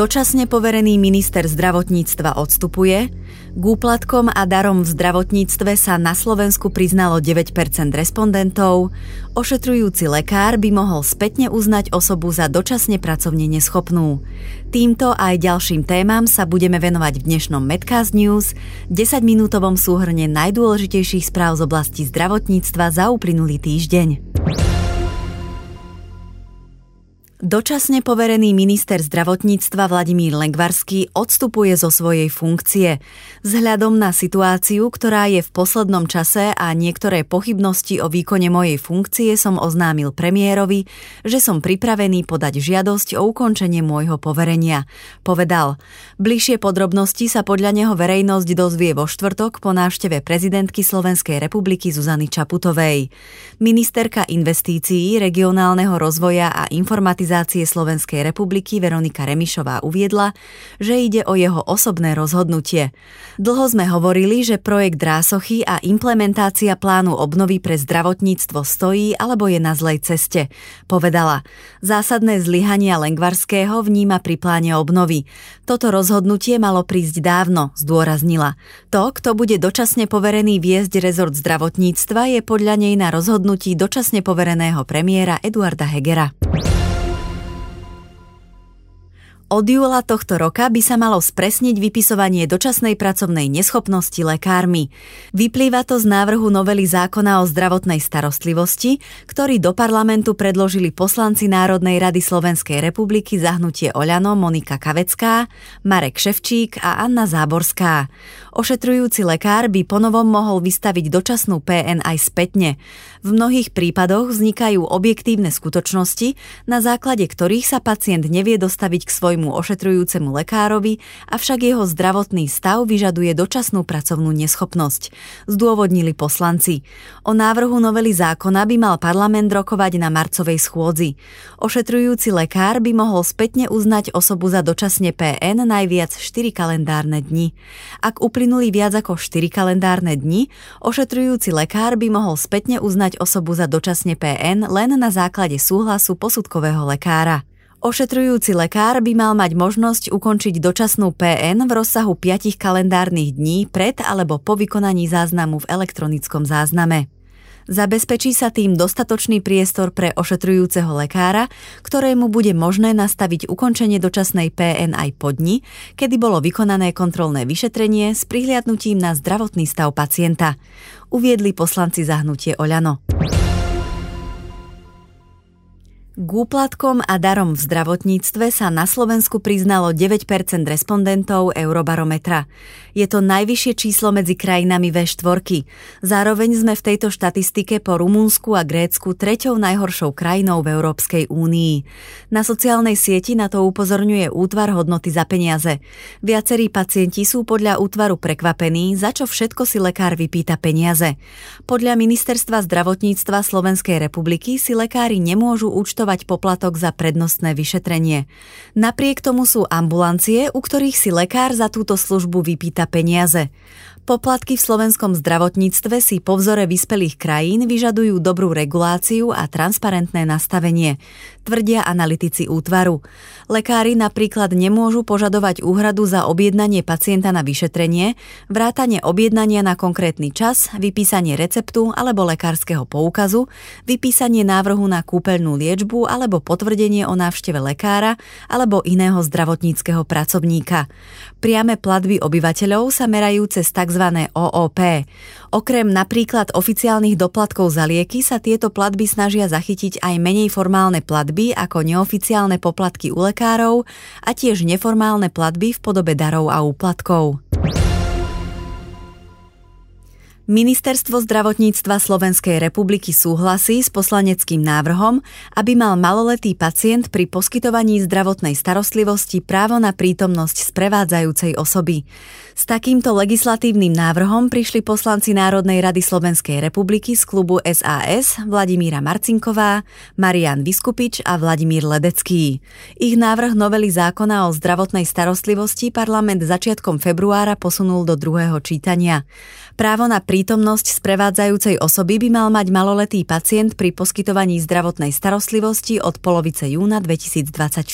Dočasne poverený minister zdravotníctva odstupuje, k úplatkom a darom v zdravotníctve sa na Slovensku priznalo 9% respondentov, ošetrujúci lekár by mohol spätne uznať osobu za dočasne pracovne neschopnú. Týmto aj ďalším témam sa budeme venovať v dnešnom Medcast News, 10-minútovom súhrne najdôležitejších správ z oblasti zdravotníctva za uplynulý týždeň. Dočasne poverený minister zdravotníctva Vladimír Lengvarský odstupuje zo svojej funkcie. Vzhľadom na situáciu, ktorá je v poslednom čase a niektoré pochybnosti o výkone mojej funkcie som oznámil premiérovi, že som pripravený podať žiadosť o ukončenie môjho poverenia. Povedal. Bližšie podrobnosti sa podľa neho verejnosť dozvie vo štvrtok po návšteve prezidentky Slovenskej republiky Zuzany Čaputovej. Ministerka investícií, regionálneho rozvoja a informatizácie organizácie Slovenskej republiky Veronika Remišová uviedla, že ide o jeho osobné rozhodnutie. Dlho sme hovorili, že projekt Drásochy a implementácia plánu obnovy pre zdravotníctvo stojí alebo je na zlej ceste. Povedala, zásadné zlyhania Lengvarského vníma pri pláne obnovy. Toto rozhodnutie malo prísť dávno, zdôraznila. To, kto bude dočasne poverený viesť rezort zdravotníctva, je podľa nej na rozhodnutí dočasne povereného premiéra Eduarda Hegera. Od júla tohto roka by sa malo spresniť vypisovanie dočasnej pracovnej neschopnosti lekármi. Vyplýva to z návrhu novely zákona o zdravotnej starostlivosti, ktorý do parlamentu predložili poslanci Národnej rady Slovenskej republiky zahnutie Oľano Monika Kavecká, Marek Ševčík a Anna Záborská. Ošetrujúci lekár by ponovom mohol vystaviť dočasnú PN aj spätne. V mnohých prípadoch vznikajú objektívne skutočnosti, na základe ktorých sa pacient nevie dostaviť k svojmu svojmu ošetrujúcemu lekárovi, avšak jeho zdravotný stav vyžaduje dočasnú pracovnú neschopnosť, zdôvodnili poslanci. O návrhu novely zákona by mal parlament rokovať na marcovej schôdzi. Ošetrujúci lekár by mohol spätne uznať osobu za dočasne PN najviac 4 kalendárne dni. Ak uplynuli viac ako 4 kalendárne dni, ošetrujúci lekár by mohol spätne uznať osobu za dočasne PN len na základe súhlasu posudkového lekára. Ošetrujúci lekár by mal mať možnosť ukončiť dočasnú PN v rozsahu 5 kalendárnych dní pred alebo po vykonaní záznamu v elektronickom zázname. Zabezpečí sa tým dostatočný priestor pre ošetrujúceho lekára, ktorému bude možné nastaviť ukončenie dočasnej PN aj po dni, kedy bolo vykonané kontrolné vyšetrenie s prihliadnutím na zdravotný stav pacienta. Uviedli poslanci zahnutie Oľano. K úplatkom a darom v zdravotníctve sa na Slovensku priznalo 9% respondentov Eurobarometra. Je to najvyššie číslo medzi krajinami V4. Zároveň sme v tejto štatistike po Rumúnsku a Grécku treťou najhoršou krajinou v Európskej únii. Na sociálnej sieti na to upozorňuje útvar hodnoty za peniaze. Viacerí pacienti sú podľa útvaru prekvapení, za čo všetko si lekár vypýta peniaze. Podľa Ministerstva zdravotníctva Slovenskej republiky si lekári nemôžu účtovať účtovať poplatok za prednostné vyšetrenie. Napriek tomu sú ambulancie, u ktorých si lekár za túto službu vypýta peniaze. Poplatky v slovenskom zdravotníctve si po vzore vyspelých krajín vyžadujú dobrú reguláciu a transparentné nastavenie, tvrdia analytici útvaru. Lekári napríklad nemôžu požadovať úhradu za objednanie pacienta na vyšetrenie, vrátanie objednania na konkrétny čas, vypísanie receptu alebo lekárskeho poukazu, vypísanie návrhu na kúpeľnú liečbu alebo potvrdenie o návšteve lekára alebo iného zdravotníckého pracovníka. Priame platby obyvateľov sa merajú cez tzv tzv. OOP. Okrem napríklad oficiálnych doplatkov za lieky sa tieto platby snažia zachytiť aj menej formálne platby ako neoficiálne poplatky u lekárov a tiež neformálne platby v podobe darov a úplatkov. Ministerstvo zdravotníctva Slovenskej republiky súhlasí s poslaneckým návrhom, aby mal maloletý pacient pri poskytovaní zdravotnej starostlivosti právo na prítomnosť sprevádzajúcej osoby. S takýmto legislatívnym návrhom prišli poslanci Národnej rady Slovenskej republiky z klubu SAS Vladimíra Marcinková, Marian Vyskupič a Vladimír Ledecký. Ich návrh novely zákona o zdravotnej starostlivosti parlament začiatkom februára posunul do druhého čítania. Právo na prítomnosť sprevádzajúcej osoby by mal mať maloletý pacient pri poskytovaní zdravotnej starostlivosti od polovice júna 2024.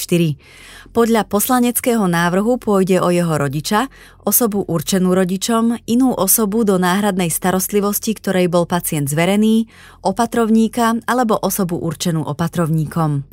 Podľa poslaneckého návrhu pôjde o jeho rodiča, osobu určenú rodičom, inú osobu do náhradnej starostlivosti, ktorej bol pacient zverený, opatrovníka alebo osobu určenú opatrovníkom.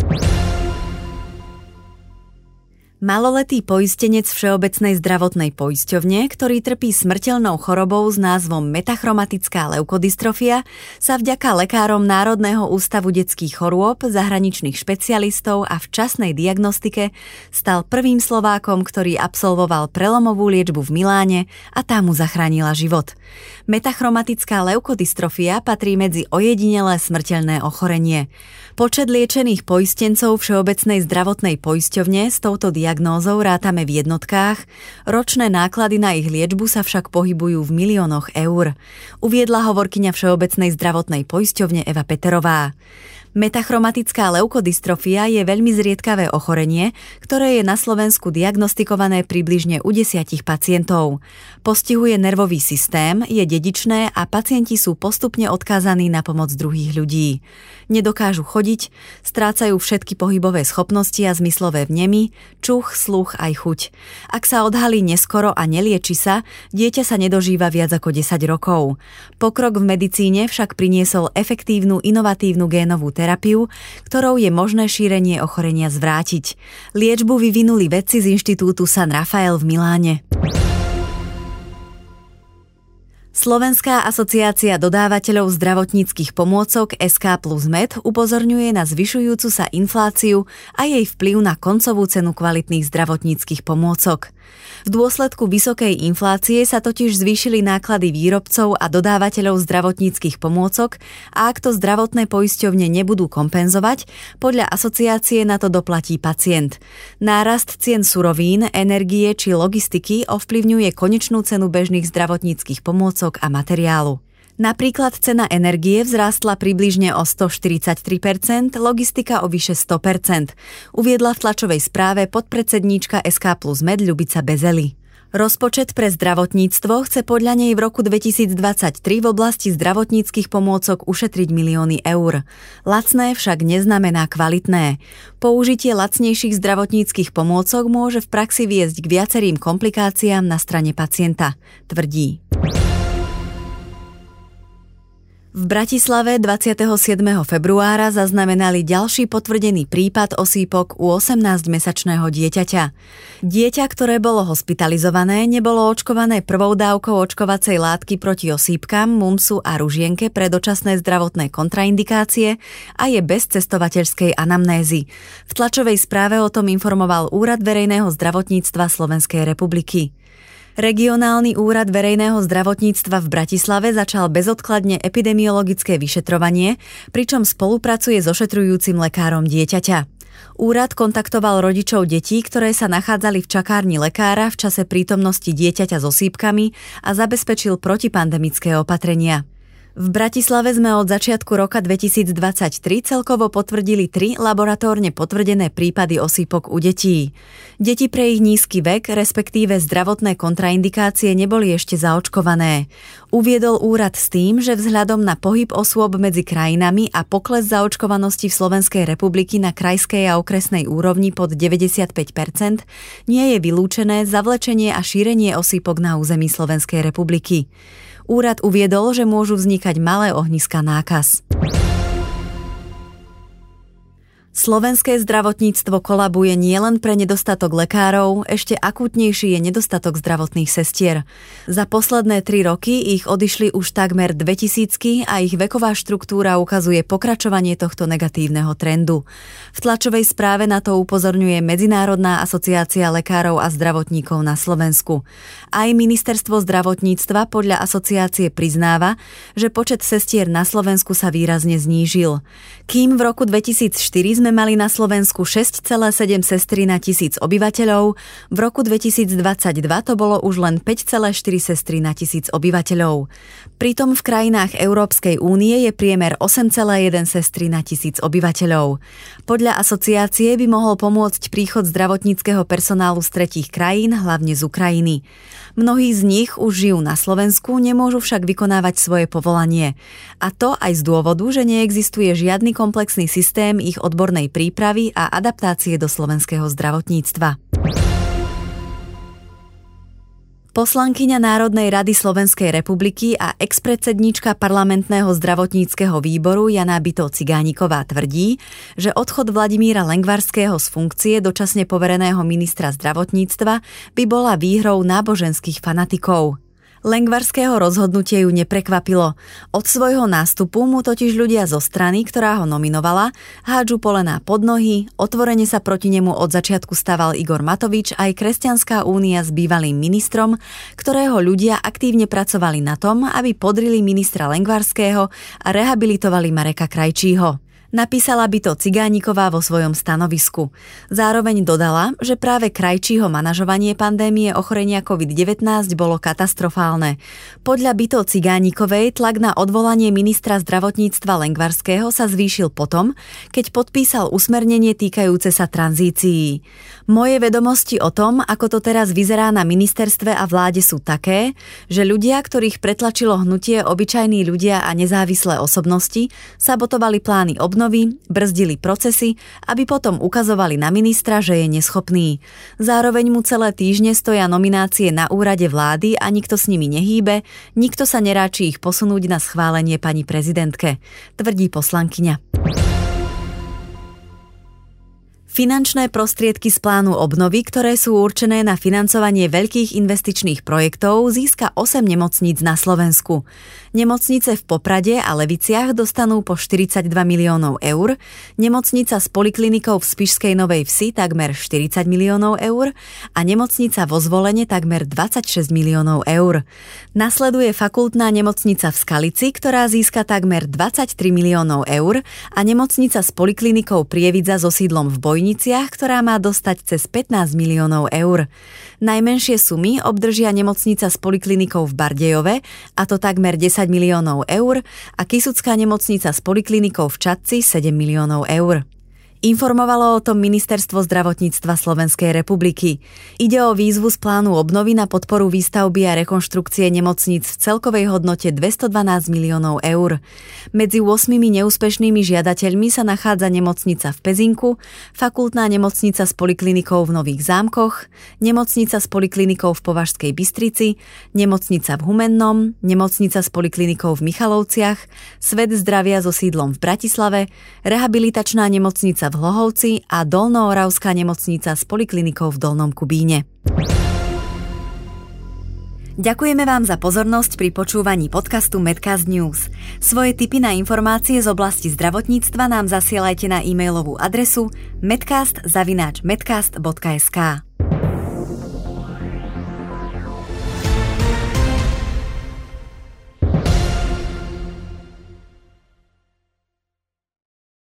Maloletý poistenec Všeobecnej zdravotnej poisťovne, ktorý trpí smrteľnou chorobou s názvom metachromatická leukodystrofia, sa vďaka lekárom Národného ústavu detských chorôb, zahraničných špecialistov a včasnej diagnostike stal prvým Slovákom, ktorý absolvoval prelomovú liečbu v Miláne a tá mu zachránila život. Metachromatická leukodystrofia patrí medzi ojedinelé smrteľné ochorenie. Počet liečených poistencov Všeobecnej zdravotnej poisťovne s touto diagnózou diagnózou rátame v jednotkách, ročné náklady na ich liečbu sa však pohybujú v miliónoch eur, uviedla hovorkyňa Všeobecnej zdravotnej poisťovne Eva Peterová. Metachromatická leukodystrofia je veľmi zriedkavé ochorenie, ktoré je na Slovensku diagnostikované približne u desiatich pacientov. Postihuje nervový systém, je dedičné a pacienti sú postupne odkázaní na pomoc druhých ľudí. Nedokážu chodiť, strácajú všetky pohybové schopnosti a zmyslové vnemy, čuch, sluch aj chuť. Ak sa odhalí neskoro a nelieči sa, dieťa sa nedožíva viac ako 10 rokov. Pokrok v medicíne však priniesol efektívnu inovatívnu génovú terapiu terapiu, ktorou je možné šírenie ochorenia zvrátiť. Liečbu vyvinuli vedci z Inštitútu San Rafael v Miláne. Slovenská asociácia dodávateľov zdravotníckých pomôcok SK plus Med upozorňuje na zvyšujúcu sa infláciu a jej vplyv na koncovú cenu kvalitných zdravotníckých pomôcok. V dôsledku vysokej inflácie sa totiž zvýšili náklady výrobcov a dodávateľov zdravotníckých pomôcok a ak to zdravotné poisťovne nebudú kompenzovať, podľa asociácie na to doplatí pacient. Nárast cien surovín, energie či logistiky ovplyvňuje konečnú cenu bežných zdravotníckých pomôcok a materiálu. Napríklad cena energie vzrástla približne o 143%, logistika o vyše 100%, uviedla v tlačovej správe podpredsedníčka SK plus Med Ľubica Bezeli. Rozpočet pre zdravotníctvo chce podľa nej v roku 2023 v oblasti zdravotníckých pomôcok ušetriť milióny eur. Lacné však neznamená kvalitné. Použitie lacnejších zdravotníckých pomôcok môže v praxi viesť k viacerým komplikáciám na strane pacienta, tvrdí. V Bratislave 27. februára zaznamenali ďalší potvrdený prípad osýpok u 18-mesačného dieťaťa. Dieťa, ktoré bolo hospitalizované, nebolo očkované prvou dávkou očkovacej látky proti osýpkam, mumsu a ružienke pre dočasné zdravotné kontraindikácie a je bez cestovateľskej anamnézy. V tlačovej správe o tom informoval Úrad verejného zdravotníctva Slovenskej republiky. Regionálny úrad verejného zdravotníctva v Bratislave začal bezodkladne epidemiologické vyšetrovanie, pričom spolupracuje s ošetrujúcim lekárom dieťaťa. Úrad kontaktoval rodičov detí, ktoré sa nachádzali v čakárni lekára v čase prítomnosti dieťaťa s osýpkami a zabezpečil protipandemické opatrenia. V Bratislave sme od začiatku roka 2023 celkovo potvrdili tri laboratórne potvrdené prípady osýpok u detí. Deti pre ich nízky vek, respektíve zdravotné kontraindikácie neboli ešte zaočkované. Uviedol úrad s tým, že vzhľadom na pohyb osôb medzi krajinami a pokles zaočkovanosti v Slovenskej republiky na krajskej a okresnej úrovni pod 95%, nie je vylúčené zavlečenie a šírenie osýpok na území Slovenskej republiky. Úrad uviedol, že môžu vznikať malé ohniska nákaz. Slovenské zdravotníctvo kolabuje nielen pre nedostatok lekárov, ešte akútnejší je nedostatok zdravotných sestier. Za posledné tri roky ich odišli už takmer 2000 a ich veková štruktúra ukazuje pokračovanie tohto negatívneho trendu. V tlačovej správe na to upozorňuje Medzinárodná asociácia lekárov a zdravotníkov na Slovensku. Aj ministerstvo zdravotníctva podľa asociácie priznáva, že počet sestier na Slovensku sa výrazne znížil. Kým v roku 2004 sme mali na Slovensku 6,7 sestry na tisíc obyvateľov, v roku 2022 to bolo už len 5,4 sestry na tisíc obyvateľov. Pritom v krajinách Európskej únie je priemer 8,1 sestry na tisíc obyvateľov. Podľa asociácie by mohol pomôcť príchod zdravotníckého personálu z tretích krajín, hlavne z Ukrajiny. Mnohí z nich už žijú na Slovensku, nemôžu však vykonávať svoje povolanie. A to aj z dôvodu, že neexistuje žiadny komplexný systém ich odbornej odbornej prípravy a adaptácie do slovenského zdravotníctva. Poslankyňa Národnej rady Slovenskej republiky a expredsednička parlamentného zdravotníckého výboru Jana Byto Cigániková tvrdí, že odchod Vladimíra Lengvarského z funkcie dočasne povereného ministra zdravotníctva by bola výhrou náboženských fanatikov. Lengvarského rozhodnutie ju neprekvapilo. Od svojho nástupu mu totiž ľudia zo strany, ktorá ho nominovala, hádžu polená pod nohy, otvorene sa proti nemu od začiatku staval Igor Matovič aj Kresťanská únia s bývalým ministrom, ktorého ľudia aktívne pracovali na tom, aby podrili ministra Lengvarského a rehabilitovali Mareka Krajčího. Napísala by to Cigániková vo svojom stanovisku. Zároveň dodala, že práve krajčího manažovanie pandémie ochorenia COVID-19 bolo katastrofálne. Podľa byto Cigánikovej tlak na odvolanie ministra zdravotníctva Lengvarského sa zvýšil potom, keď podpísal usmernenie týkajúce sa tranzícií. Moje vedomosti o tom, ako to teraz vyzerá na ministerstve a vláde sú také, že ľudia, ktorých pretlačilo hnutie obyčajní ľudia a nezávislé osobnosti, sabotovali plány obnovy obnovy, brzdili procesy, aby potom ukazovali na ministra, že je neschopný. Zároveň mu celé týždne stoja nominácie na úrade vlády a nikto s nimi nehýbe, nikto sa neráči ich posunúť na schválenie pani prezidentke, tvrdí poslankyňa. Finančné prostriedky z plánu obnovy, ktoré sú určené na financovanie veľkých investičných projektov, získa 8 nemocníc na Slovensku. Nemocnice v Poprade a Leviciach dostanú po 42 miliónov eur, nemocnica s poliklinikou v Spišskej Novej Vsi takmer 40 miliónov eur a nemocnica vo Zvolene takmer 26 miliónov eur. Nasleduje fakultná nemocnica v Skalici, ktorá získa takmer 23 miliónov eur a nemocnica s poliklinikou Prievidza so sídlom v Bojni Bojniciach, ktorá má dostať cez 15 miliónov eur. Najmenšie sumy obdržia nemocnica s poliklinikou v Bardejove, a to takmer 10 miliónov eur, a Kisucká nemocnica s poliklinikou v Čadci 7 miliónov eur. Informovalo o tom Ministerstvo zdravotníctva Slovenskej republiky. Ide o výzvu z plánu obnovy na podporu výstavby a rekonštrukcie nemocníc v celkovej hodnote 212 miliónov eur. Medzi 8 neúspešnými žiadateľmi sa nachádza nemocnica v Pezinku, fakultná nemocnica s poliklinikou v Nových zámkoch, nemocnica s poliklinikou v Považskej Bystrici, nemocnica v Humennom, nemocnica s poliklinikou v Michalovciach, Svet zdravia so sídlom v Bratislave, rehabilitačná nemocnica Hlohovci a Dolnooravská nemocnica s poliklinikou v Dolnom Kubíne. Ďakujeme vám za pozornosť pri počúvaní podcastu Medcast News. Svoje tipy na informácie z oblasti zdravotníctva nám zasielajte na e-mailovú adresu medcast.medcast.sk.